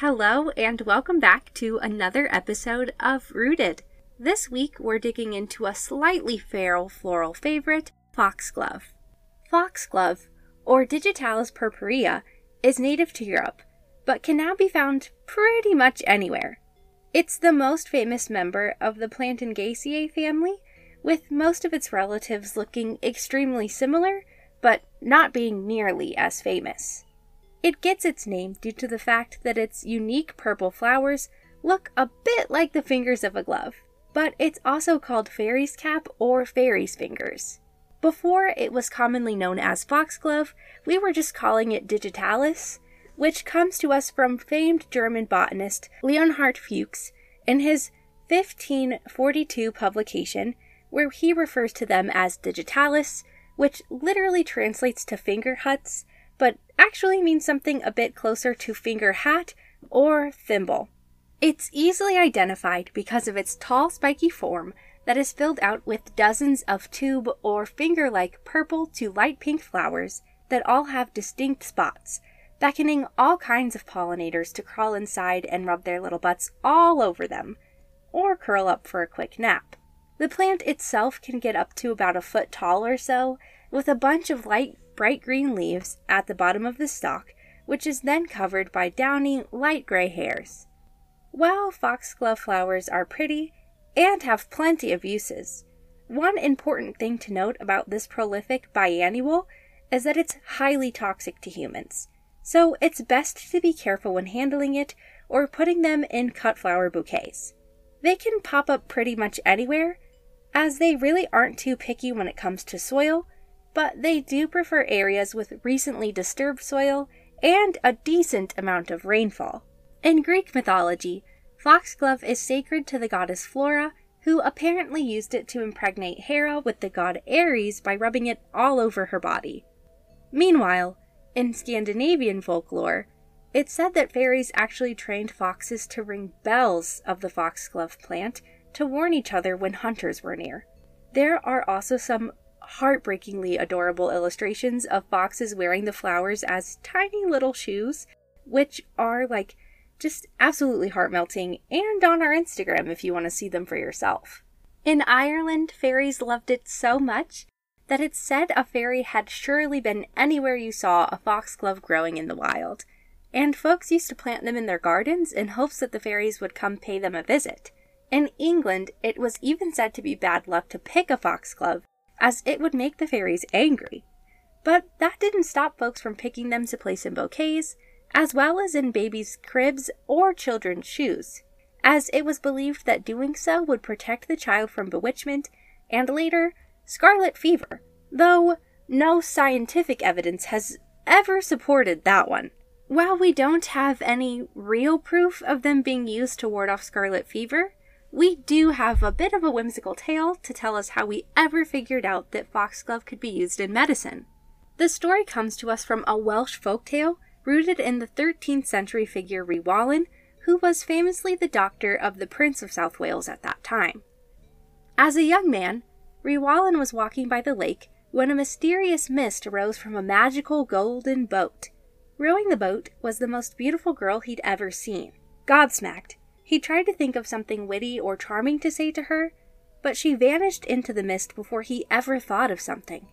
Hello, and welcome back to another episode of Rooted. This week, we're digging into a slightly feral floral favorite, foxglove. Foxglove, or Digitalis purpurea, is native to Europe, but can now be found pretty much anywhere. It's the most famous member of the Plantaceae family, with most of its relatives looking extremely similar, but not being nearly as famous. It gets its name due to the fact that its unique purple flowers look a bit like the fingers of a glove, but it's also called fairy's cap or fairy's fingers. Before it was commonly known as foxglove, we were just calling it digitalis, which comes to us from famed German botanist Leonhard Fuchs in his 1542 publication, where he refers to them as digitalis, which literally translates to finger huts actually means something a bit closer to finger hat or thimble. It's easily identified because of its tall, spiky form that is filled out with dozens of tube or finger like purple to light pink flowers that all have distinct spots, beckoning all kinds of pollinators to crawl inside and rub their little butts all over them, or curl up for a quick nap. The plant itself can get up to about a foot tall or so, with a bunch of light bright green leaves at the bottom of the stalk, which is then covered by downy, light gray hairs. While foxglove flowers are pretty and have plenty of uses, one important thing to note about this prolific biannual is that it's highly toxic to humans. So it's best to be careful when handling it or putting them in cut flower bouquets. They can pop up pretty much anywhere, as they really aren't too picky when it comes to soil, but they do prefer areas with recently disturbed soil and a decent amount of rainfall. In Greek mythology, foxglove is sacred to the goddess Flora, who apparently used it to impregnate Hera with the god Ares by rubbing it all over her body. Meanwhile, in Scandinavian folklore, it's said that fairies actually trained foxes to ring bells of the foxglove plant to warn each other when hunters were near. There are also some heartbreakingly adorable illustrations of foxes wearing the flowers as tiny little shoes, which are like just absolutely heart melting, and on our Instagram if you want to see them for yourself. In Ireland, fairies loved it so much that it's said a fairy had surely been anywhere you saw a foxglove growing in the wild, and folks used to plant them in their gardens in hopes that the fairies would come pay them a visit. In England, it was even said to be bad luck to pick a foxglove as it would make the fairies angry. But that didn't stop folks from picking them to place in bouquets, as well as in babies' cribs or children's shoes, as it was believed that doing so would protect the child from bewitchment and later scarlet fever, though no scientific evidence has ever supported that one. While we don't have any real proof of them being used to ward off scarlet fever, we do have a bit of a whimsical tale to tell us how we ever figured out that foxglove could be used in medicine. The story comes to us from a Welsh folk tale rooted in the 13th century figure Rhiwallon, who was famously the doctor of the Prince of South Wales at that time. As a young man, Rhiwallon was walking by the lake when a mysterious mist arose from a magical golden boat. Rowing the boat was the most beautiful girl he'd ever seen. Godsmacked, he tried to think of something witty or charming to say to her, but she vanished into the mist before he ever thought of something.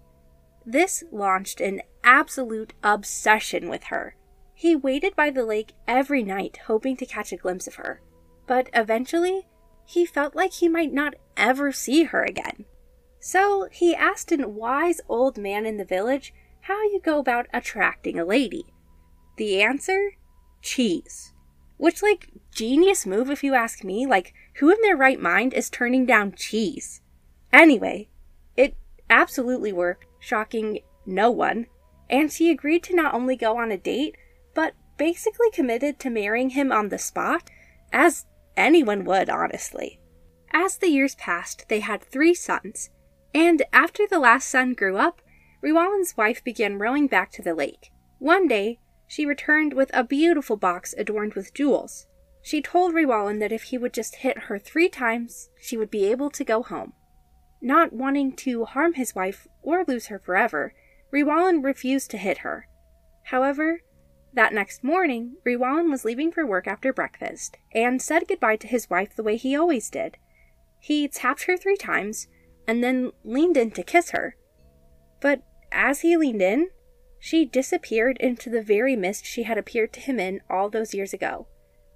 This launched an absolute obsession with her. He waited by the lake every night, hoping to catch a glimpse of her, but eventually he felt like he might not ever see her again. So he asked an wise old man in the village how you go about attracting a lady. The answer? Cheese. Which, like, genius move if you ask me. Like, who in their right mind is turning down cheese? Anyway, it absolutely worked, shocking no one. And she agreed to not only go on a date, but basically committed to marrying him on the spot, as anyone would, honestly. As the years passed, they had three sons, and after the last son grew up, Rhiwallon's wife began rowing back to the lake. One day, she returned with a beautiful box adorned with jewels. She told Rhiwallon that if he would just hit her three times, she would be able to go home. Not wanting to harm his wife or lose her forever, Rhiwallon refused to hit her. However, that next morning, Rhiwallon was leaving for work after breakfast and said goodbye to his wife the way he always did. He tapped her three times and then leaned in to kiss her. But as he leaned in, she disappeared into the very mist she had appeared to him in all those years ago,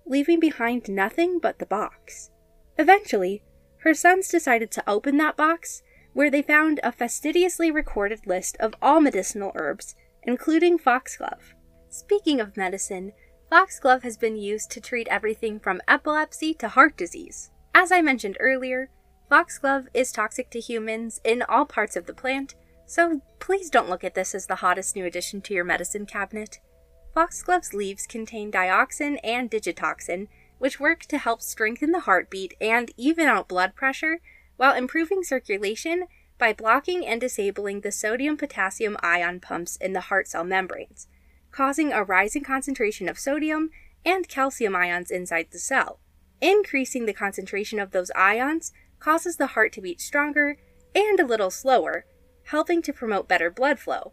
leaving behind nothing but the box. Eventually, her sons decided to open that box, where they found a fastidiously recorded list of all medicinal herbs, including foxglove. Speaking of medicine, foxglove has been used to treat everything from epilepsy to heart disease. As I mentioned earlier, foxglove is toxic to humans in all parts of the plant, so please don't look at this as the hottest new addition to your medicine cabinet. Foxglove's leaves contain digoxin and digitoxin, which work to help strengthen the heartbeat and even out blood pressure while improving circulation by blocking and disabling the sodium potassium ion pumps in the heart cell membranes causing a rising concentration of sodium and calcium ions inside the cell. Increasing the concentration of those ions causes the heart to beat stronger and a little slower, helping to promote better blood flow.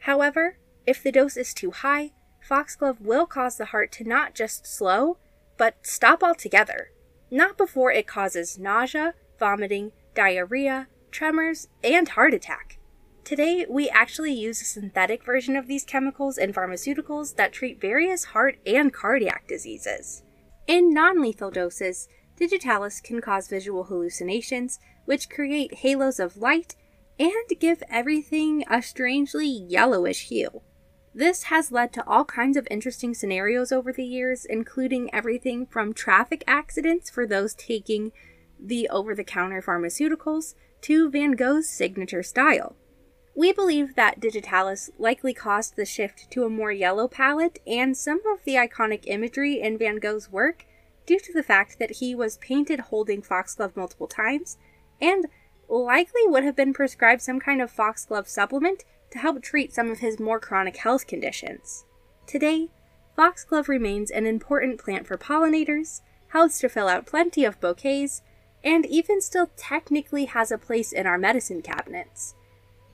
However, if the dose is too high, foxglove will cause the heart to not just slow, but stop altogether. Not before it causes nausea, vomiting, diarrhea, tremors, and heart attack. Today, we actually use a synthetic version of these chemicals in pharmaceuticals that treat various heart and cardiac diseases. In non lethal doses, digitalis can cause visual hallucinations, which create halos of light and give everything a strangely yellowish hue. This has led to all kinds of interesting scenarios over the years, including everything from traffic accidents for those taking the over the counter pharmaceuticals to Van Gogh's signature style. We believe that Digitalis likely caused the shift to a more yellow palette and some of the iconic imagery in Van Gogh's work due to the fact that he was painted holding foxglove multiple times and likely would have been prescribed some kind of foxglove supplement to help treat some of his more chronic health conditions. Today, foxglove remains an important plant for pollinators, helps to fill out plenty of bouquets, and even still technically has a place in our medicine cabinets.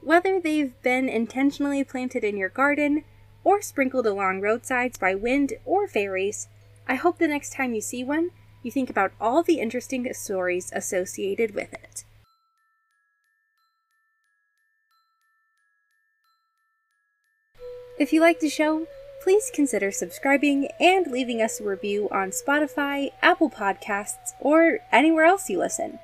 Whether they've been intentionally planted in your garden or sprinkled along roadsides by wind or fairies, I hope the next time you see one, you think about all the interesting stories associated with it. If you like the show, please consider subscribing and leaving us a review on Spotify, Apple Podcasts, or anywhere else you listen.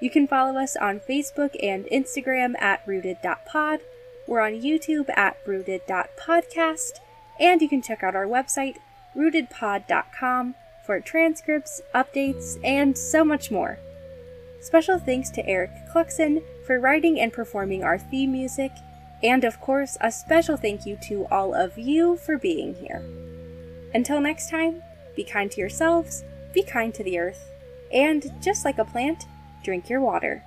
You can follow us on Facebook and Instagram at rooted.pod. We're on YouTube at rooted.podcast. And you can check out our website, rootedpod.com, for transcripts, updates, and so much more. Special thanks to Eric Cluxon for writing and performing our theme music, and of course, a special thank you to all of you for being here. Until next time, be kind to yourselves, be kind to the earth, and just like a plant, drink your water.